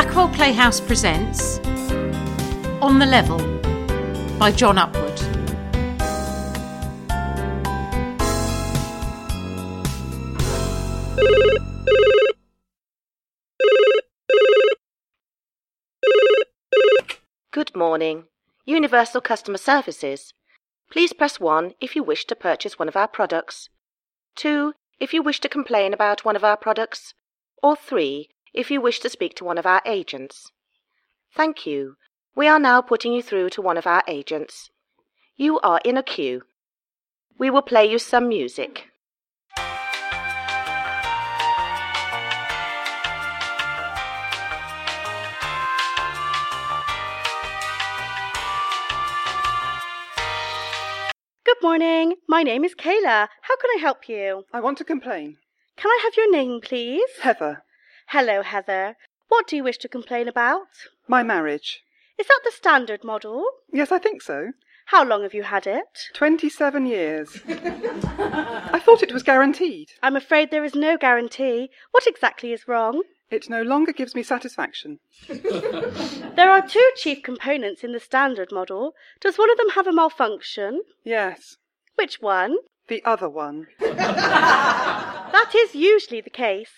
Blackwell Playhouse presents On the Level by John Upward. Good morning. Universal Customer Services. Please press 1 if you wish to purchase one of our products, 2 if you wish to complain about one of our products, or 3 if you wish to speak to one of our agents. Thank you. We are now putting you through to one of our agents. You are in a queue. We will play you some music. Good morning. My name is Kayla. How can I help you? I want to complain. Can I have your name, please? Heather, Hello, Heather. What do you wish to complain about? my marriage. Is that the standard model? Yes, I think so. How long have you had it? 27 years. I thought it was guaranteed. I'm afraid there is no guarantee. What exactly is wrong? It no longer gives me satisfaction. There are two chief components in the standard model. Does one of them have a malfunction? Yes, Which one? the other one. That is usually the case.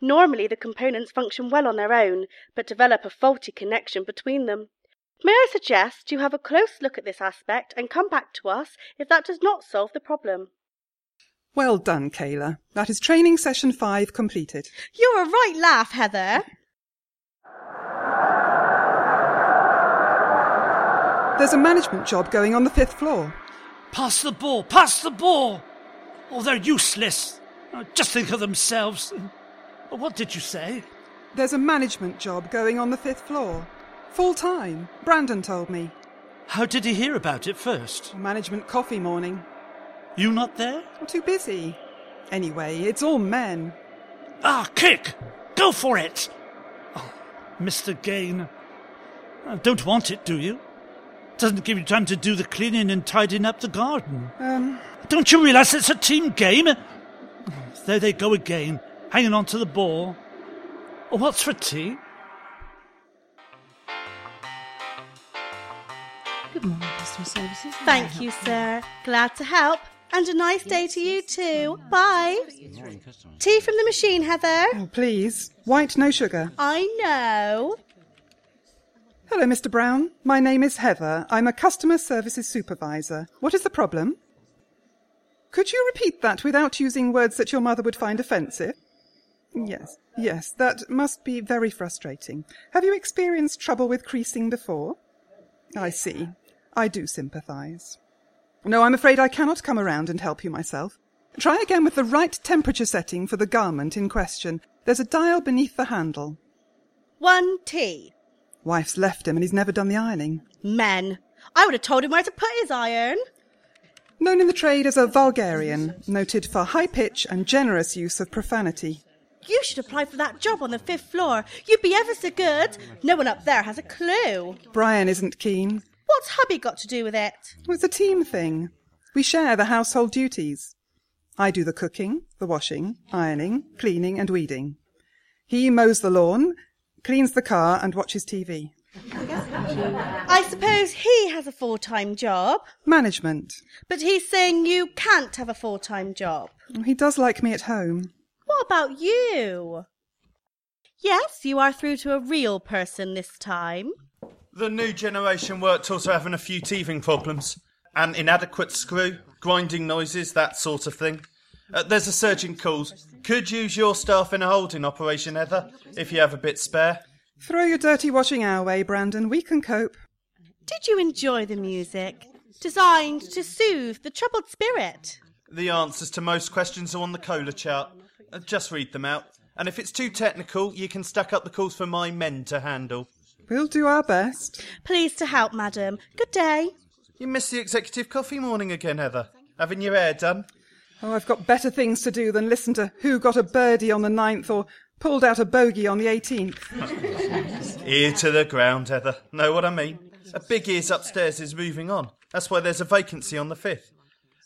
Normally, the components function well on their own, but develop a faulty connection between them. May I suggest you have a close look at this aspect and come back to us if that does not solve the problem? Well done, Kayla. That is training session five completed. You're a right laugh, Heather. There's a management job going on the fifth floor. Pass the ball! Pass the ball! Oh, they're useless. Oh, just think of themselves. What did you say? There's a management job going on the fifth floor. Full time. Brandon told me. How did he hear about it first? Management coffee morning. You not there? I'm too busy. Anyway, it's all men. Ah, kick! Go for it! Oh, Mr. Gain. Uh, Don't want it, do you? Doesn't give you time to do the cleaning and tidying up the garden. Um, Don't you realize it's a team game? There they go again, hanging on to the ball. Oh, what's for tea? Good morning, customer services. Thank you, sir. Glad to help. And a nice day to you too. Bye. Tea from the machine, Heather. oh, please. White, no sugar. I know. Hello, Mr. Brown. My name is Heather. I'm a customer services supervisor. What is the problem? Could you repeat that without using words that your mother would find offensive? Yes, yes, that must be very frustrating. Have you experienced trouble with creasing before? I see. I do sympathise. No, I'm afraid I cannot come around and help you myself. Try again with the right temperature setting for the garment in question. There's a dial beneath the handle. One T. Wife's left him and he's never done the ironing. Men. I would have told him where to put his iron. Known in the trade as a vulgarian, noted for high pitch and generous use of profanity. You should apply for that job on the fifth floor. You'd be ever so good. No one up there has a clue. Brian isn't keen. What's hubby got to do with it? It's a team thing. We share the household duties. I do the cooking, the washing, ironing, cleaning, and weeding. He mows the lawn, cleans the car, and watches TV. I suppose he has a full time job, Management. but he's saying you can't have a full time job. He does like me at home. What about you? Yes, you are through to a real person this time. The new generation work tools are having a few teething problems. An inadequate screw, grinding noises, that sort of thing. Uh, there's a surgeon calls. Could use your staff in a holding operation, Heather, if you have a bit spare. Throw your dirty washing our way, Brandon. We can cope. Did you enjoy the music? Designed to soothe the troubled spirit. The answers to most questions are on the cola chart. Uh, just read them out. And if it's too technical, you can stack up the calls for my men to handle. We'll do our best. Pleased to help, madam. Good day. You missed the executive coffee morning again, Heather. Having your hair done? Oh, I've got better things to do than listen to who got a birdie on the ninth or pulled out a bogey on the 18th. Ear to the ground, Heather. Know what I mean? A big ears upstairs is moving on. That's why there's a vacancy on the fifth.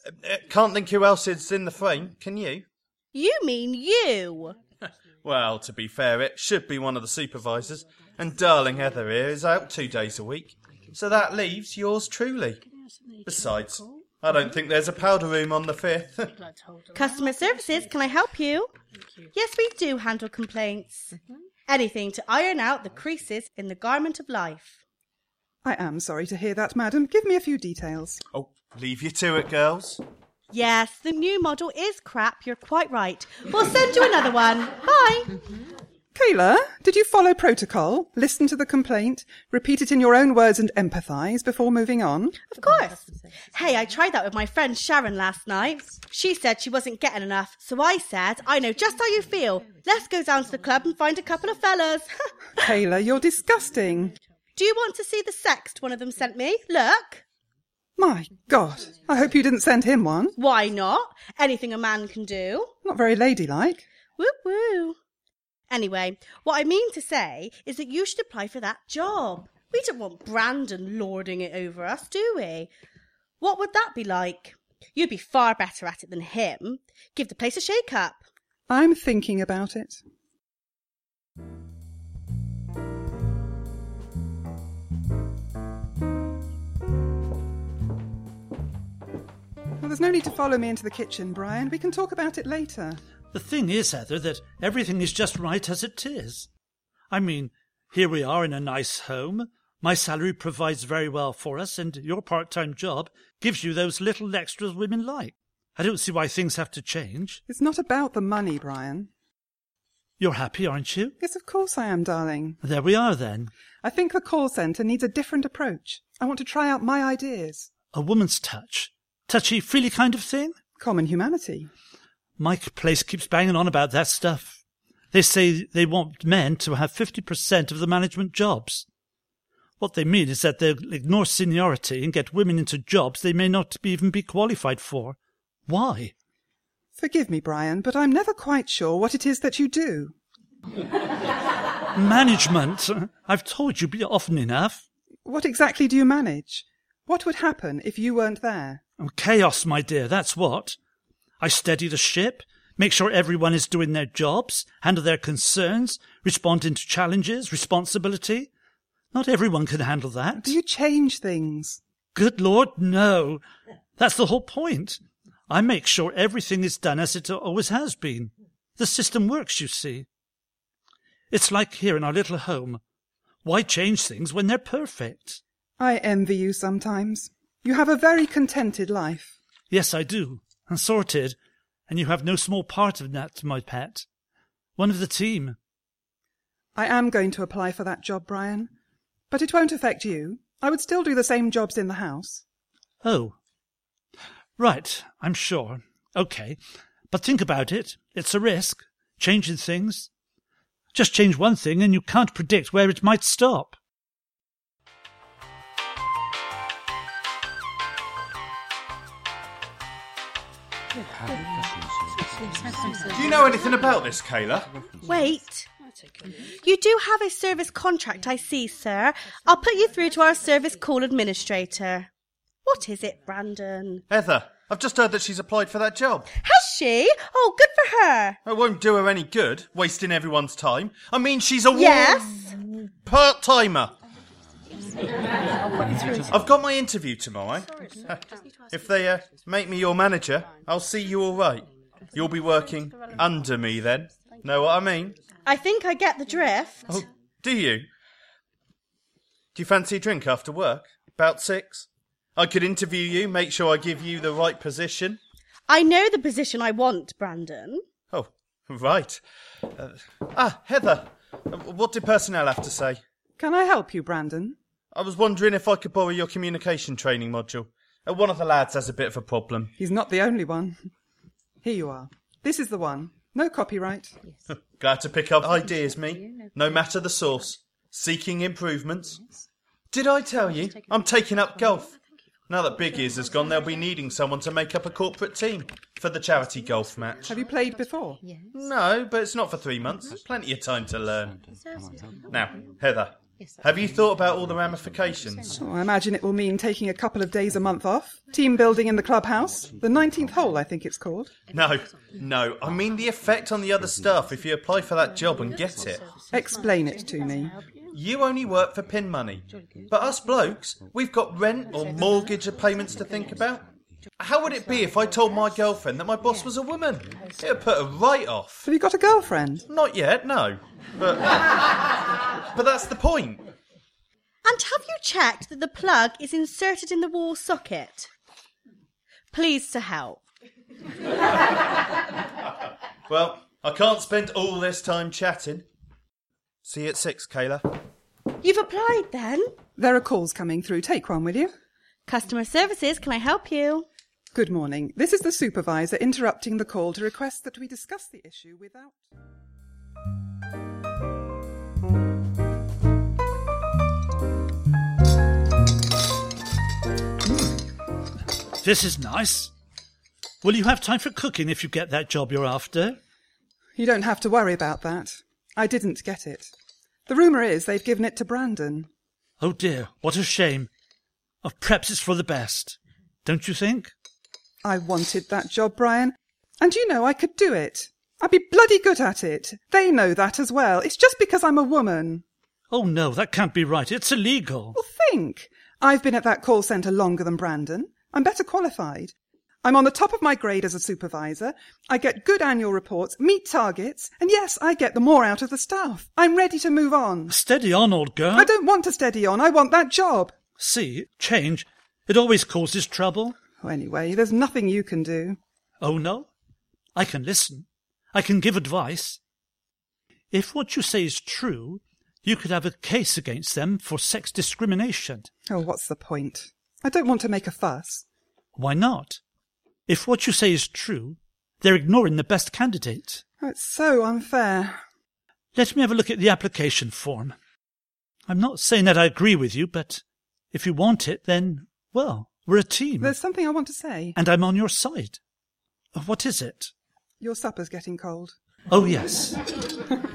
Uh, uh, can't think who else is in the frame, can you? You mean you? Well, to be fair, it should be one of the supervisors. And darling Heather here is out two days a week. So that leaves yours truly. Besides, I don't think there's a powder room on the fifth. Customer services, can I help you? Yes, we do handle complaints. Anything to iron out the creases in the garment of life. I am sorry to hear that, madam. Give me a few details. oh, leave you to it, girls. Yes, the new model is crap, you're quite right. We'll send you another one. Bye. Kayla, did you follow protocol, listen to the complaint, repeat it in your own words and empathise before moving on? Of course. Hey, I tried that with my friend Sharon last night. She said she wasn't getting enough, so I said, I know just how you feel. Let's go down to the club and find a couple of fellas. Kayla, you're disgusting. Do you want to see the sext one of them sent me? Look. My God, I hope you didn't send him one. Why not? Anything a man can do. Not very ladylike. Woo woo. Anyway, what I mean to say is that you should apply for that job. We don't want Brandon lording it over us, do we? What would that be like? You'd be far better at it than him. Give the place a shake up. I'm thinking about it. There's no need to follow me into the kitchen, Brian. We can talk about it later. The thing is, Heather, that everything is just right as it is. I mean, here we are in a nice home. My salary provides very well for us, and your part time job gives you those little extras women like. I don't see why things have to change. It's not about the money, Brian. You're happy, aren't you? Yes, of course I am, darling. There we are then. I think the call centre needs a different approach. I want to try out my ideas. A woman's touch. Touchy feely kind of thing? Common humanity. My place keeps banging on about that stuff. They say they want men to have 50% of the management jobs. What they mean is that they'll ignore seniority and get women into jobs they may not even be qualified for. Why? Forgive me, Brian, but I'm never quite sure what it is that you do. Management. I've told you often enough. What exactly do you manage? What would happen if you weren't there? Oh, chaos, my dear, that's what. I steady the ship, make sure everyone is doing their jobs, handle their concerns, responding to challenges, responsibility. Not everyone can handle that. Do you change things? Good Lord, no. That's the whole point. I make sure everything is done as it always has been. The system works, you see. It's like here in our little home. Why change things when they're perfect? I envy you sometimes. You have a very contented life. Yes, I do. And sorted. And you have no small part of that, my pet. One of the team. I am going to apply for that job, Brian. But it won't affect you. I would still do the same jobs in the house. Oh. Right, I'm sure. Okay. But think about it. It's a risk. Changing things. Just change one thing and you can't predict where it might stop. Do you know anything about this, Kayla? Wait. You do have a service contract, I see, sir. I'll put you through to our service call administrator. What is it, Brandon? Heather, I've just heard that she's applied for that job. Has she? Oh, good for her. It won't do her any good, wasting everyone's time. I mean, she's a Yes. part timer. I've got my interview tomorrow. if they uh, make me your manager, I'll see you all right. You'll be working under me then. Know what I mean? I think I get the drift. Oh, do you? Do you fancy a drink after work? About six? I could interview you, make sure I give you the right position. I know the position I want, Brandon. Oh, right. Uh, ah, Heather, uh, what did personnel have to say? Can I help you, Brandon? I was wondering if I could borrow your communication training module. Uh, one of the lads has a bit of a problem. He's not the only one. Here you are. This is the one. No copyright. Glad to pick up ideas, me. No matter the source. Seeking improvements. Did I tell you? I'm taking up golf. Now that Big Ears has gone, they'll be needing someone to make up a corporate team for the charity golf match. Have you played before? No, but it's not for three months. Plenty of time to learn. Now, Heather, have you thought about all the ramifications? Oh, I imagine it will mean taking a couple of days a month off. Team building in the clubhouse. The 19th hole, I think it's called. No, no, I mean the effect on the other staff if you apply for that job and get it. Explain it to me. You only work for pin money. But us blokes, we've got rent or mortgage payments to think about. How would it be if I told my girlfriend that my boss was a woman? It'd put her right off. Have you got a girlfriend? Not yet, no. But but that's the point. And have you checked that the plug is inserted in the wall socket? Please to help. Well, I can't spend all this time chatting. See you at six, Kayla. You've applied then? There are calls coming through. Take one, will you? Customer services, can I help you? Good morning. This is the supervisor interrupting the call to request that we discuss the issue without. This is nice. Will you have time for cooking if you get that job you're after? You don't have to worry about that. I didn't get it. The rumour is they've given it to Brandon. Oh dear, what a shame. Oh, perhaps it's for the best. Don't you think? I wanted that job, Brian. And you know I could do it. I'd be bloody good at it. They know that as well. It's just because I'm a woman. Oh no, that can't be right. It's illegal. Well, think. I've been at that call centre longer than Brandon. I'm better qualified. I'm on the top of my grade as a supervisor. I get good annual reports, meet targets, and yes, I get the more out of the staff. I'm ready to move on. Steady on, old girl. I don't want to steady on. I want that job. See, change. It always causes trouble. Oh, anyway, there's nothing you can do. Oh no? I can listen. I can give advice. If what you say is true, you could have a case against them for sex discrimination. Oh, what's the point? I don't want to make a fuss. Why not? If what you say is true, they're ignoring the best candidate. Oh, it's so unfair. Let me have a look at the application form. I'm not saying that I agree with you, but if you want it, then, well, we're a team. There's something I want to say. And I'm on your side. Oh, what is it? Your supper's getting cold. Oh, yes.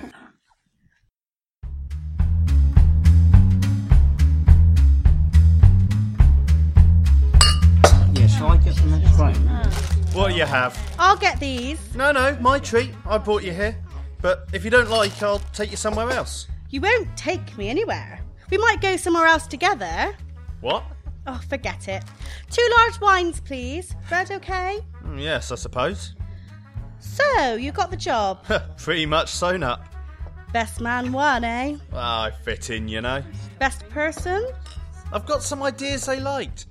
Yeah, shall I get the next round? What do you have? I'll get these. No, no, my treat. I brought you here. But if you don't like, I'll take you somewhere else. You won't take me anywhere. We might go somewhere else together. What? Oh, forget it. Two large wines, please. Bread okay? Mm, Yes, I suppose. So, you got the job. Pretty much sewn up. Best man won, eh? Ah, I fit in, you know. Best person? I've got some ideas they liked.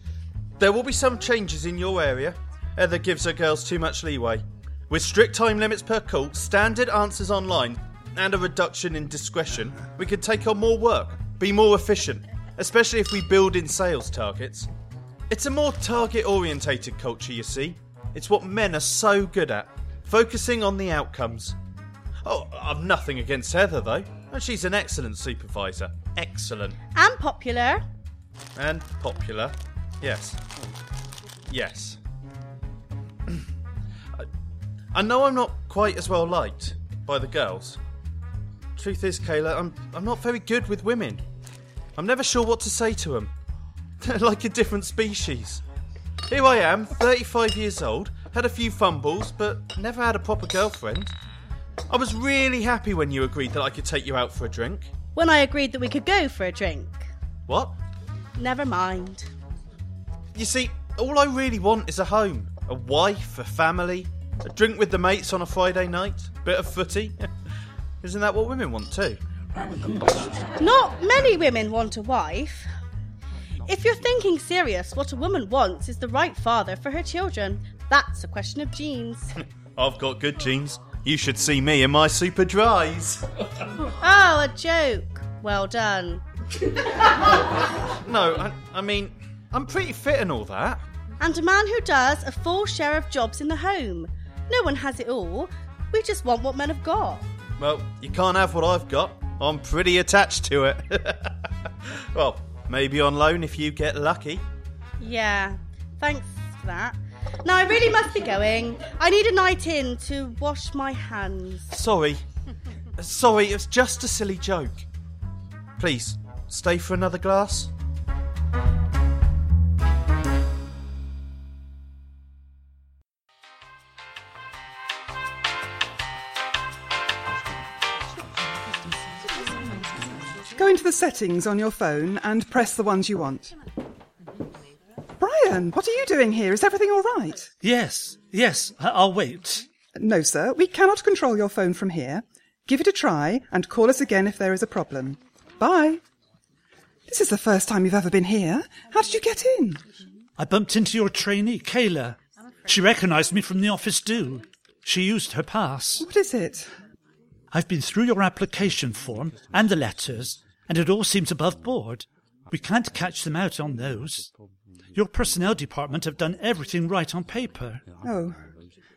There will be some changes in your area. Heather gives her girls too much leeway. With strict time limits per call, standard answers online, and a reduction in discretion, we could take on more work, be more efficient, especially if we build in sales targets. It's a more target orientated culture, you see. It's what men are so good at, focusing on the outcomes. Oh, I've nothing against Heather, though. And She's an excellent supervisor. Excellent. And popular. And popular. Yes. Yes. I, I know I'm not quite as well liked by the girls. Truth is, Kayla, I'm, I'm not very good with women. I'm never sure what to say to them. They're like a different species. Here I am, 35 years old, had a few fumbles, but never had a proper girlfriend. I was really happy when you agreed that I could take you out for a drink. When I agreed that we could go for a drink. What? Never mind. You see, all I really want is a home, a wife, a family, a drink with the mates on a Friday night, bit of footy. Isn't that what women want too? Not many women want a wife. If you're thinking serious, what a woman wants is the right father for her children. That's a question of genes. I've got good genes. You should see me in my super dries. oh, a joke. Well done. No, I, I mean, I'm pretty fit and all that. And a man who does a full share of jobs in the home. No one has it all. We just want what men have got. Well, you can't have what I've got. I'm pretty attached to it. well, maybe on loan if you get lucky. Yeah, thanks for that. Now I really must be going. I need a night in to wash my hands. Sorry. Sorry, it was just a silly joke. Please, stay for another glass. The settings on your phone and press the ones you want. Brian, what are you doing here? Is everything all right? Yes, yes, I- I'll wait. No, sir, we cannot control your phone from here. Give it a try and call us again if there is a problem. Bye. This is the first time you've ever been here. How did you get in? I bumped into your trainee, Kayla. She recognised me from the office do. She used her pass. What is it? I've been through your application form and the letters, and it all seems above board. We can't catch them out on those. Your personnel department have done everything right on paper. Oh.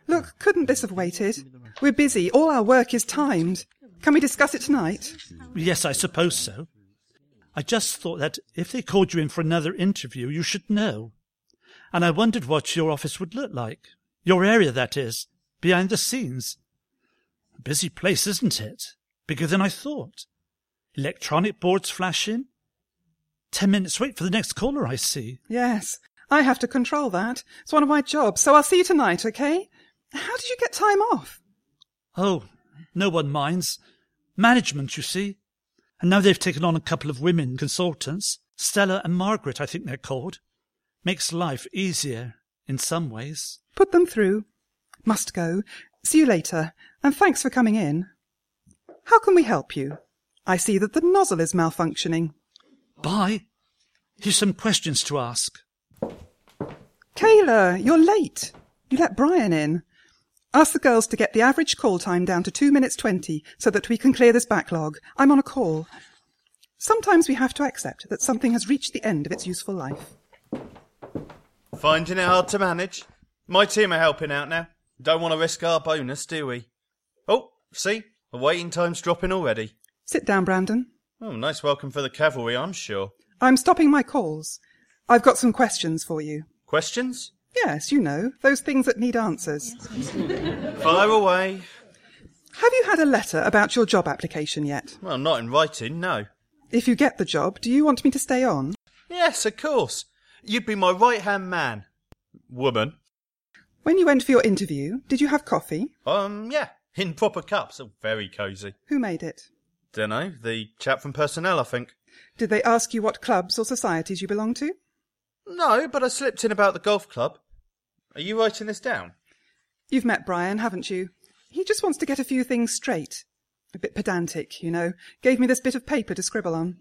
Look, couldn't this have waited? We're busy. All our work is timed. Can we discuss it tonight? Yes, I suppose so. I just thought that if they called you in for another interview, you should know. And I wondered what your office would look like. Your area, that is, behind the scenes. A busy place, isn't it? Bigger than I thought. Electronic boards flashing. Ten minutes wait for the next caller, I see. Yes. I have to control that. It's one of my jobs, so I'll see you tonight, okay? How did you get time off? Oh, no one minds. Management, you see. And now they've taken on a couple of women consultants. Stella and Margaret, I think they're called. Makes life easier in some ways. Put them through. Must go. See you later, and thanks for coming in. How can we help you? I see that the nozzle is malfunctioning. Bye. Here's some questions to ask. Kayla, you're late. You let Brian in. Ask the girls to get the average call time down to two minutes twenty so that we can clear this backlog. I'm on a call. Sometimes we have to accept that something has reached the end of its useful life. Finding it hard to manage? My team are helping out now. Don't want to risk our bonus, do we? Oh, see? The waiting time's dropping already. Sit down, Brandon. Oh, nice welcome for the cavalry, I'm sure. I'm stopping my calls. I've got some questions for you. Questions? Yes, you know, those things that need answers. Fire away. Have you had a letter about your job application yet? Well, not in writing, no. If you get the job, do you want me to stay on? Yes, of course. You'd be my right hand man. Woman. When you went for your interview, did you have coffee? Um, yeah. In proper cups. Oh, very cosy. Who made it? Dunno. The chap from personnel, I think. Did they ask you what clubs or societies you belong to? No, but I slipped in about the golf club. Are you writing this down? You've met Brian, haven't you? He just wants to get a few things straight. A bit pedantic, you know. Gave me this bit of paper to scribble on.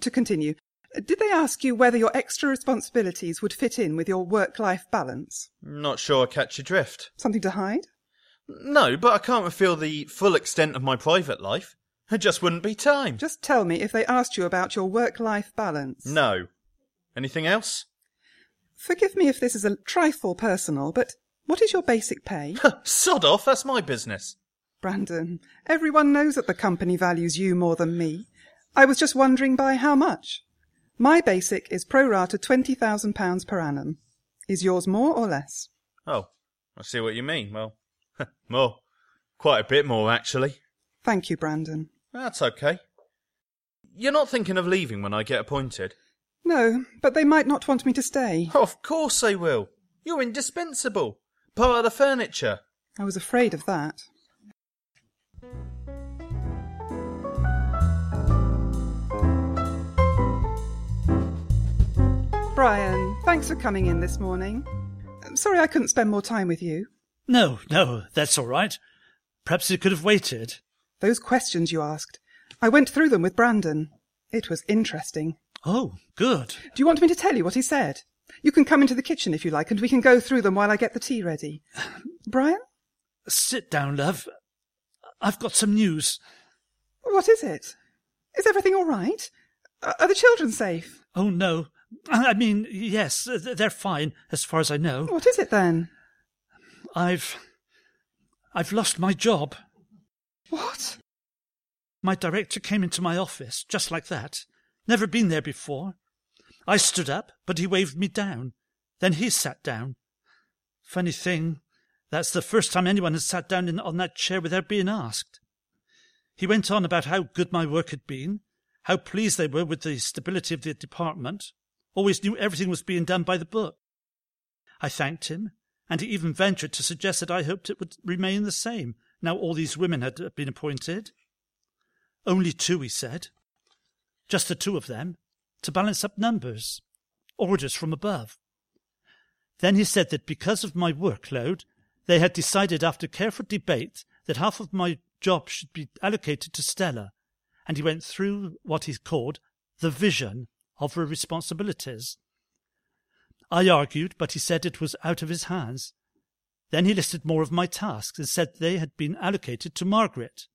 To continue, did they ask you whether your extra responsibilities would fit in with your work-life balance? Not sure I catch your drift. Something to hide? No, but I can't reveal the full extent of my private life. It just wouldn't be time. Just tell me if they asked you about your work-life balance. No. Anything else? Forgive me if this is a trifle personal, but what is your basic pay? Sod off, that's my business. Brandon, everyone knows that the company values you more than me. I was just wondering by how much. My basic is pro rata £20,000 per annum. Is yours more or less? Oh, I see what you mean. Well, more. Quite a bit more, actually. Thank you, Brandon. That's okay. You're not thinking of leaving when I get appointed? No, but they might not want me to stay. Of course they will. You're indispensable. Part of the furniture. I was afraid of that. Brian, thanks for coming in this morning. I'm sorry I couldn't spend more time with you. No, no, that's all right. Perhaps it could have waited. Those questions you asked, I went through them with Brandon. It was interesting. Oh, good. Do you want me to tell you what he said? You can come into the kitchen if you like, and we can go through them while I get the tea ready. Brian? Sit down, love. I've got some news. What is it? Is everything all right? Are the children safe? Oh, no. I mean, yes, they're fine, as far as I know. What is it then? I've. I've lost my job. What? My director came into my office, just like that. Never been there before. I stood up, but he waved me down. Then he sat down. Funny thing, that's the first time anyone has sat down in, on that chair without being asked. He went on about how good my work had been, how pleased they were with the stability of the department, always knew everything was being done by the book. I thanked him, and he even ventured to suggest that I hoped it would remain the same now all these women had been appointed. Only two, he said. just the two of them, to balance up numbers, orders from above. Then he said that because of my workload, they had decided after careful debate that half of my job should be allocated to Stella, and he went through what he called the vision of her responsibilities. I argued, but he said it was out of his hands. Then he listed more of my tasks and said they had been allocated to Margaret.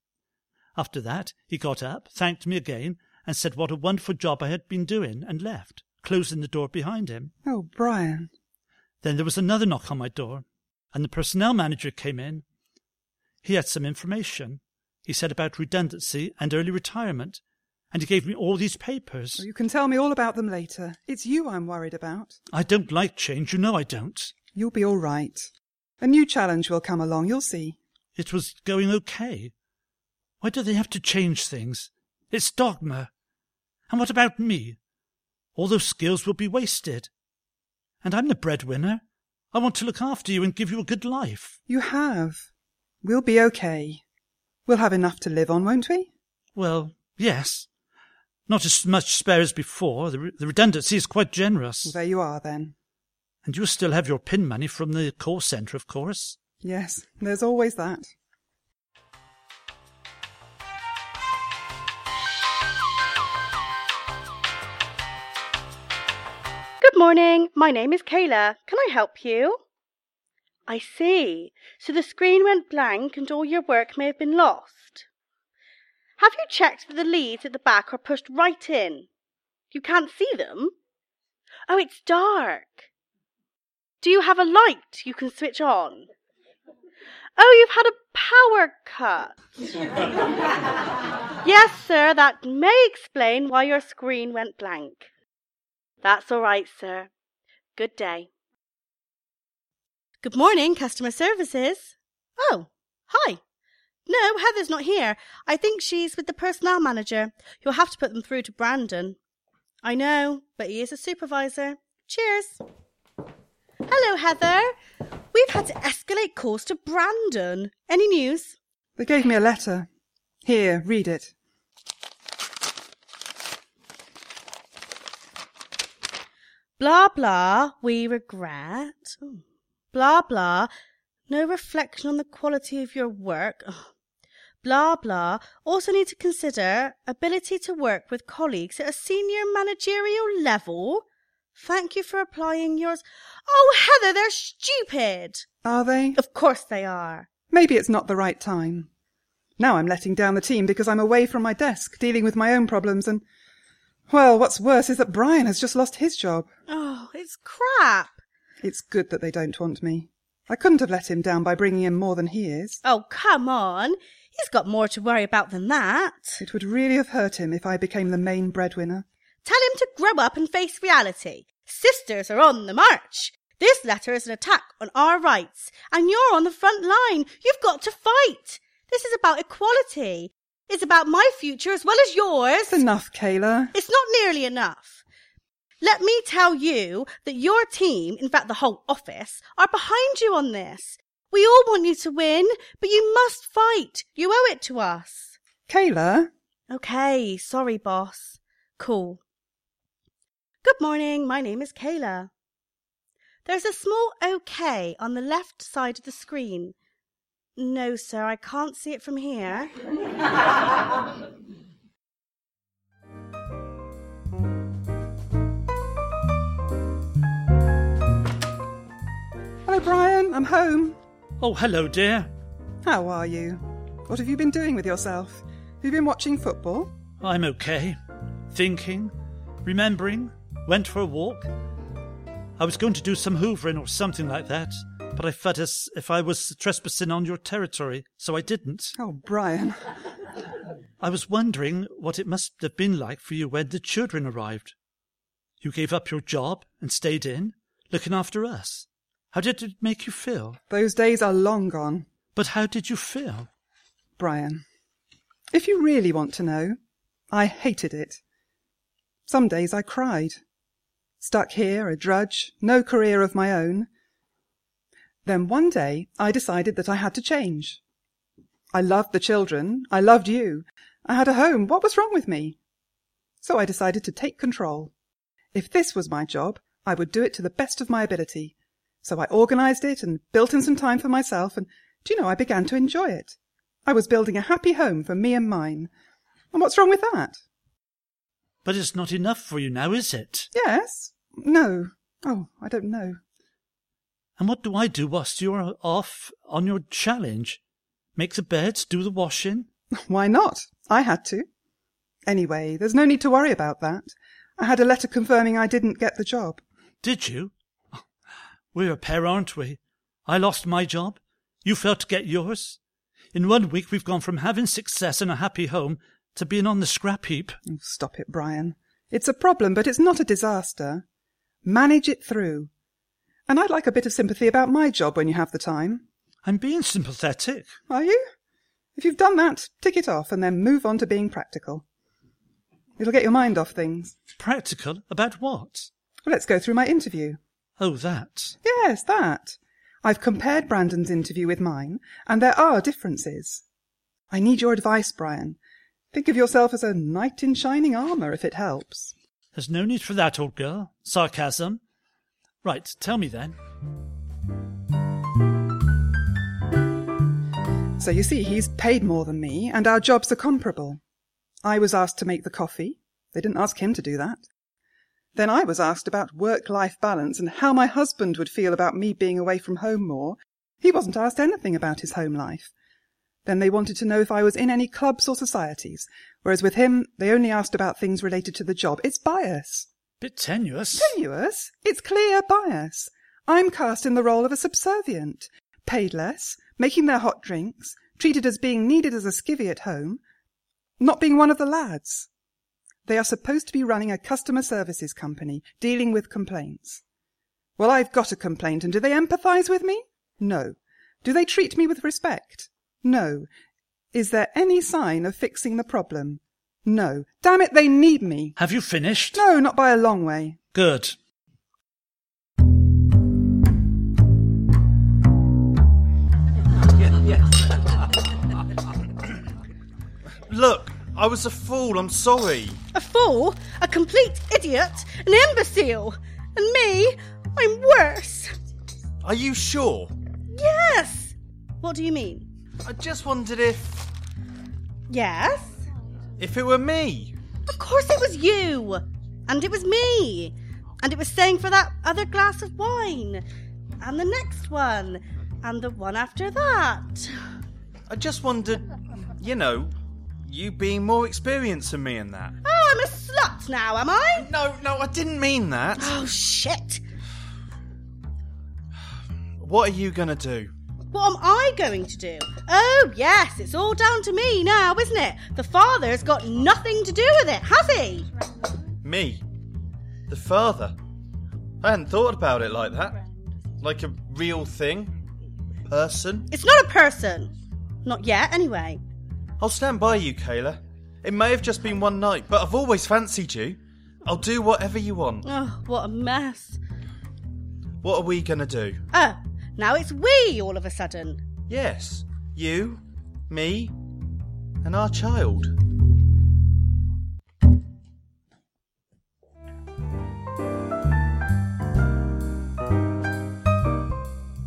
After that, he got up, thanked me again, and said what a wonderful job I had been doing, and left, closing the door behind him. Oh, Brian. Then there was another knock on my door, and the personnel manager came in. He had some information. He said about redundancy and early retirement, and he gave me all these papers. You can tell me all about them later. It's you I'm worried about. I don't like change, you know I don't. You'll be all right. A new challenge will come along, you'll see. It was going okay. Why do they have to change things? It's dogma. And what about me? All those skills will be wasted. And I'm the breadwinner. I want to look after you and give you a good life. You have. We'll be okay. We'll have enough to live on, won't we? Well, yes. Not as much spare as before. The, re- the redundancy is quite generous. Well, there you are, then. And you'll still have your pin money from the call centre, of course. Yes, there's always that. Good morning. My name is Kayla. Can I help you? I see. So the screen went blank and all your work may have been lost. Have you checked that the leads at the back are pushed right in? You can't see them? Oh, it's dark. Do you have a light you can switch on? Oh, you've had a power cut. yes, sir, that may explain why your screen went blank. That's all right, sir. Good day. Good morning, customer services. Oh, hi. No, Heather's not here. I think she's with the personnel manager. You'll have to put them through to Brandon. I know, but he is a supervisor. Cheers. Hello, Heather. We've had to escalate calls to Brandon. Any news? They gave me a letter. Here, read it. Blah blah, we regret. Oh. Blah blah, no reflection on the quality of your work. Oh. Blah blah, also need to consider ability to work with colleagues at a senior managerial level. Thank you for applying yours. Oh, Heather, they're stupid. Are they? Of course they are. Maybe it's not the right time. Now I'm letting down the team because I'm away from my desk, dealing with my own problems, and. Well, what's worse is that Brian has just lost his job. Oh, it's crap. It's good that they don't want me. I couldn't have let him down by bringing in more than he is. Oh, come on. He's got more to worry about than that. It would really have hurt him if I became the main breadwinner. Tell him to grow up and face reality. Sisters are on the march. This letter is an attack on our rights, and you're on the front line. You've got to fight. This is about equality. It's about my future as well as yours. It's enough, Kayla. It's not nearly enough. Let me tell you that your team, in fact, the whole office, are behind you on this. We all want you to win, but you must fight. You owe it to us. Kayla? Okay, sorry, boss. Cool. Good morning, my name is Kayla. There's a small OK on the left side of the screen. No, sir, I can't see it from here. Hello, Brian. I'm home. Oh, hello, dear. How are you? What have you been doing with yourself? Have you been watching football? I'm okay. Thinking, remembering, went for a walk. I was going to do some hoovering or something like that, but I felt as if I was trespassing on your territory, so I didn't. Oh, Brian. I was wondering what it must have been like for you when the children arrived. You gave up your job and stayed in, looking after us. How did it make you feel? Those days are long gone. But how did you feel? Brian, if you really want to know, I hated it. Some days I cried. Stuck here, a drudge, no career of my own. Then one day I decided that I had to change. I loved the children. I loved you. I had a home. What was wrong with me? So I decided to take control. If this was my job, I would do it to the best of my ability. So I organised it and built in some time for myself, and do you know, I began to enjoy it. I was building a happy home for me and mine. And what's wrong with that? But it's not enough for you now, is it? Yes? No. Oh, I don't know. And what do I do whilst you're off on your challenge? Make the beds, do the washing? Why not? I had to. Anyway, there's no need to worry about that. I had a letter confirming I didn't get the job. Did you? We're a pair, aren't we? I lost my job. You failed to get yours. In one week, we've gone from having success and a happy home to being on the scrap heap. Oh, stop it, Brian. It's a problem, but it's not a disaster. Manage it through. And I'd like a bit of sympathy about my job when you have the time. I'm being sympathetic. Are you? If you've done that, tick it off and then move on to being practical. It'll get your mind off things. Practical? About what? Well, let's go through my interview. Oh, that. Yes, that. I've compared Brandon's interview with mine, and there are differences. I need your advice, Brian. Think of yourself as a knight in shining armour, if it helps. There's no need for that, old girl. Sarcasm. Right, tell me then. So you see, he's paid more than me, and our jobs are comparable. I was asked to make the coffee. They didn't ask him to do that. Then I was asked about work-life balance and how my husband would feel about me being away from home more. He wasn't asked anything about his home life. Then they wanted to know if I was in any clubs or societies, whereas with him, they only asked about things related to the job. It's bias. Bit tenuous. Tenuous? It's clear bias. I'm cast in the role of a subservient, paid less, making their hot drinks, treated as being needed as a skivvy at home, not being one of the lads. They are supposed to be running a customer services company, dealing with complaints. Well, I've got a complaint, and do they empathise with me? No. Do they treat me with respect? No. Is there any sign of fixing the problem? No. Damn it, they need me. Have you finished? No, not by a long way. Good. Look, I was a fool, I'm sorry. A fool, a complete idiot, an imbecile. And me, I'm worse. Are you sure? Yes. What do you mean? I just wondered if. Yes. if it were me. Of course it was you. And it was me. And it was staying for that other glass of wine. And the next one. And the one after that. I just wondered, you know, you being more experienced than me in that. Oh, I'm a slut now, am I? No, no, I didn't mean that. Oh, shit. What are you gonna do? What am I going to do? Oh, yes, it's all down to me now, isn't it? The father's got nothing to do with it, has he? Me? The father? I hadn't thought about it like that. Like a real thing? Person? It's not a person. Not yet, anyway. I'll stand by you, Kayla. It may have just been one night, but I've always fancied you. I'll do whatever you want. Oh, what a mess. What are we gonna do? Oh, now it's we all of a sudden. Yes, you, me, and our child.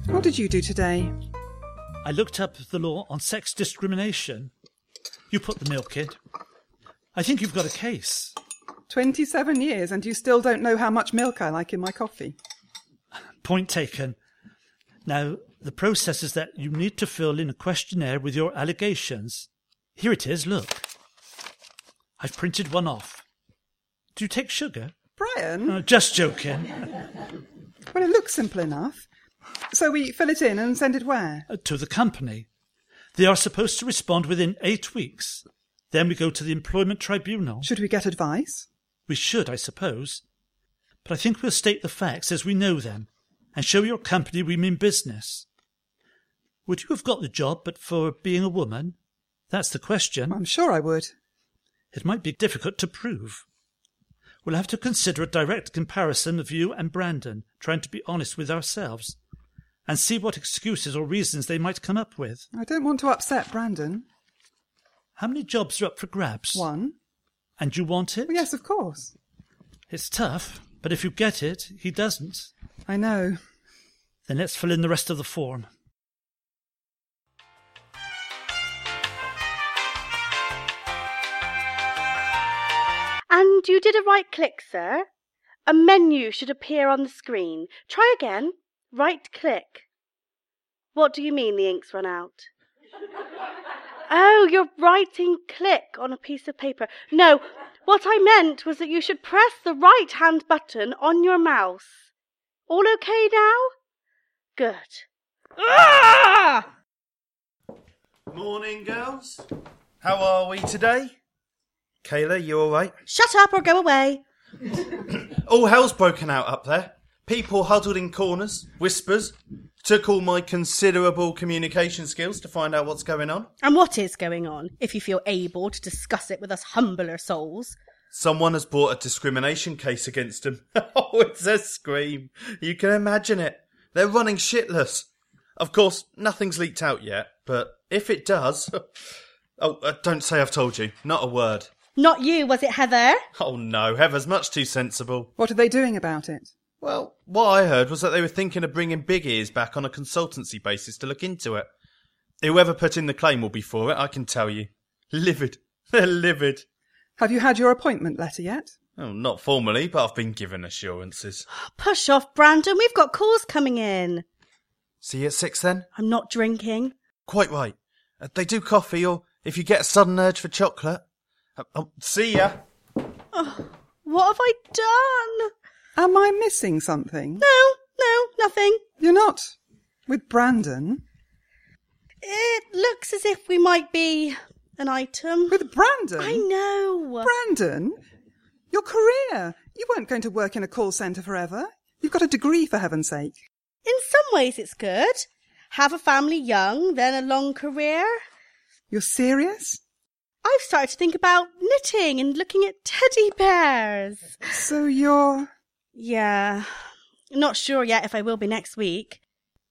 What did you do today? I looked up the law on sex discrimination. You put the milk in. I think you've got a case. 27 years and you still don't know how much milk I like in my coffee. Point taken. Now, the process is that you need to fill in a questionnaire with your allegations. Here it is, look. I've printed one off. Do you take sugar? Brian? Uh, just joking. Well, it looks simple enough. So we fill it in and send it where? Uh, to the company. They are supposed to respond within eight weeks. Then we go to the employment tribunal. Should we get advice? We should, I suppose. But I think we'll state the facts as we know them and show your company we mean business. Would you have got the job but for being a woman? That's the question. I'm sure I would. It might be difficult to prove. We'll have to consider a direct comparison of you and Brandon, trying to be honest with ourselves, and see what excuses or reasons they might come up with. I don't want to upset Brandon. How many jobs are up for grabs? One. And you want it? Yes, of course. It's tough, but if you get it, he doesn't. I know. Then let's fill in the rest of the form. And you did a right click, sir. A menu should appear on the screen. Try again. Right click. What do you mean the ink's run out? Oh, you're writing click on a piece of paper. No, what I meant was that you should press the right hand button on your mouse. All okay now? Good. Ah! Morning, girls. How are we today? Kayla, you all right? Shut up or go away. All hell's broken out up there. People huddled in corners, whispers. Took all my considerable communication skills to find out what's going on. And what is going on, if you feel able to discuss it with us humbler souls? Someone has brought a discrimination case against him. oh, it's a scream. You can imagine it. They're running shitless. Of course, nothing's leaked out yet, but if it does. oh, uh, don't say I've told you. Not a word. Not you, was it, Heather? Oh no, Heather's much too sensible. What are they doing about it? Well, what I heard was that they were thinking of bringing Big Ears back on a consultancy basis to look into it. Whoever put in the claim will be for it, I can tell you. Livid. They're livid. Have you had your appointment letter yet? Oh, not formally, but I've been given assurances. Push off, Brandon. We've got calls coming in. See you at six then? I'm not drinking. Quite right. Uh, they do coffee, or if you get a sudden urge for chocolate. Uh, oh, see ya. Oh, What have I done? Am I missing something? No, no, nothing. You're not. With Brandon? It looks as if we might be an item. With Brandon? I know. Brandon? Your career. You weren't going to work in a call centre forever. You've got a degree, for heaven's sake. In some ways, it's good. Have a family young, then a long career. You're serious? I've started to think about knitting and looking at teddy bears. So you're. Yeah. Not sure yet if I will be next week.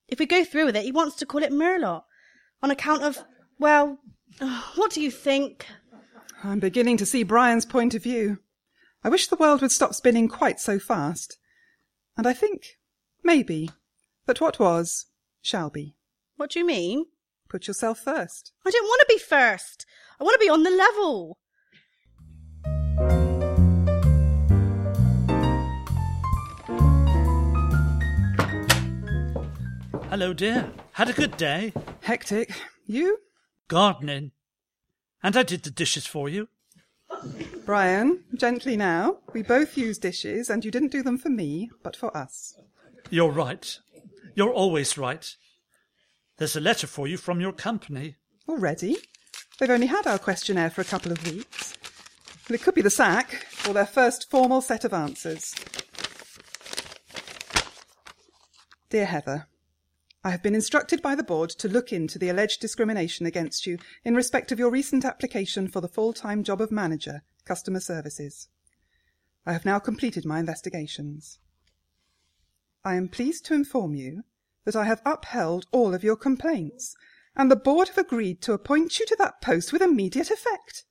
If we go through with it, he wants to call it Merlot. On account of, well, Oh, what do you think? I'm beginning to see Brian's point of view. I wish the world would stop spinning quite so fast. And I think, maybe, that what was, shall be. What do you mean? Put yourself first. I don't want to be first. I want to be on the level. Hello, dear. Had a good day. Hectic. You? Gardening. And I did the dishes for you. Brian, gently now. We both use dishes, and you didn't do them for me, but for us. You're right. You're always right. There's a letter for you from your company. Already? They've only had our questionnaire for a couple of weeks. Well, it could be the sack, or their first formal set of answers. Dear Heather, I have been instructed by the board to look into the alleged discrimination against you in respect of your recent application for the full-time job of manager, customer services. I have now completed my investigations. I am pleased to inform you that I have upheld all of your complaints, and the board have agreed to appoint you to that post with immediate effect.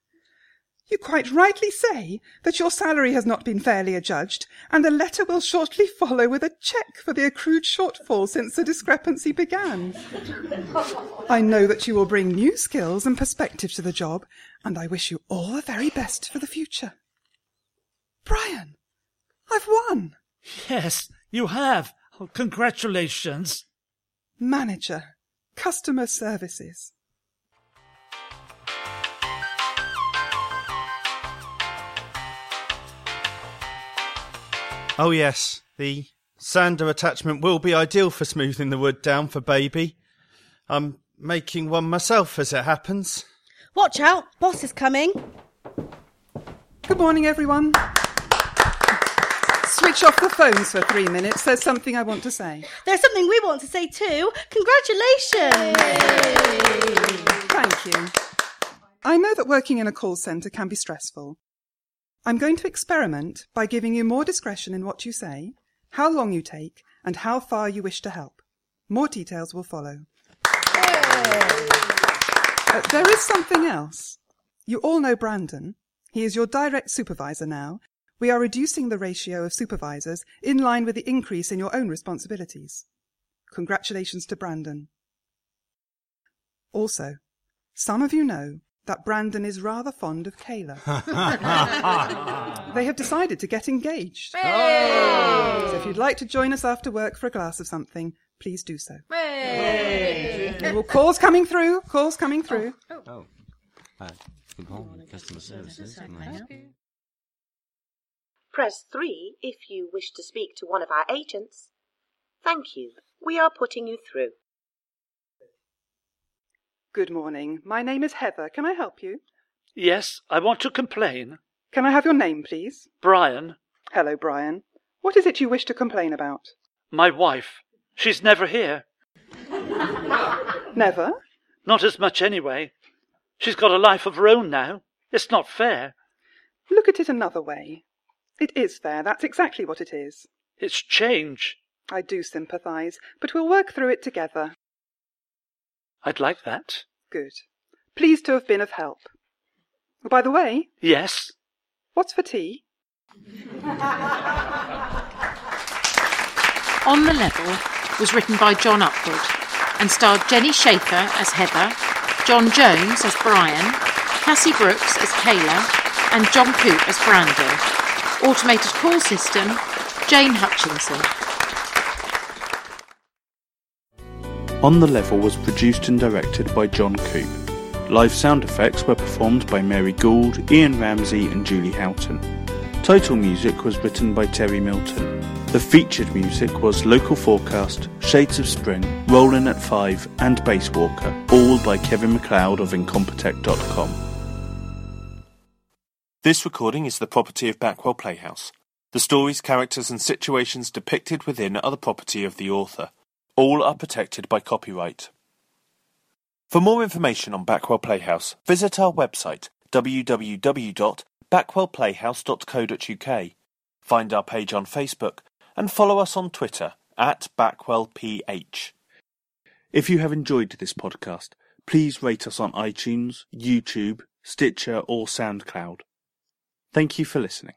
You quite rightly say that your salary has not been fairly adjudged, and a letter will shortly follow with a cheque for the accrued shortfall since the discrepancy began. I know that you will bring new skills and perspective to the job, and I wish you all the very best for the future. Brian, I've won. Yes, you have. Oh, congratulations. Manager, Customer Services. Oh, yes, the sander attachment will be ideal for smoothing the wood down for baby. I'm making one myself as it happens. Watch out, boss is coming. Good morning, everyone. Switch off the phones for three minutes. There's something I want to say. There's something we want to say too. Congratulations! Thank you. I know that working in a call centre can be stressful. I'm going to experiment by giving you more discretion in what you say, how long you take, and how far you wish to help. More details will follow. Uh, there is something else. You all know Brandon. He is your direct supervisor now. We are reducing the ratio of supervisors in line with the increase in your own responsibilities. Congratulations to Brandon. Also, some of you know that Brandon is rather fond of Kayla. they have decided to get engaged. So if you'd like to join us after work for a glass of something, please do so. Well, calls coming through. Calls coming through. Oh. Uh, good morning, customer services. Can you? Press 3 if you wish to speak to one of our agents. Thank you. We are putting you through. Good morning. My name is Heather. Can I help you? Yes, I want to complain. Can I have your name, please? Brian, Hello, Brian. What is it you wish to complain about? my wife, she's never here. Never? Not as much anyway. She's got a life of her own now. It's not fair. Look at it another way. It is fair. That's exactly what it is. It's change. I do sympathise, but we'll work through it together. I'd like that. Good. Pleased to have been of help. By the way, Yes. what's for tea? On the Level was written by John Upward and starred Jenny Schaefer as Heather, John Jones as Brian, Cassie Brooks as Kayla, and John Coop as Brandon. Automated call system, Jane Hutchinson. On the Level was produced and directed by John Coop. Live sound effects were performed by Mary Gould, Ian Ramsey, and Julie Houghton. Title music was written by Terry Milton. The featured music was Local Forecast, Shades of Spring, Rollin' at Five, and Bass Walker, all by Kevin Macleod of Incompetech.com. This recording is the property of Backwell Playhouse. The stories, characters, and situations depicted within are the property of the author. All are protected by copyright. For more information on Backwell Playhouse, visit our website www.backwellplayhouse.co.uk. Find our page on Facebook and follow us on Twitter at BackwellPH. If you have enjoyed this podcast, please rate us on iTunes, YouTube, Stitcher, or SoundCloud. Thank you for listening.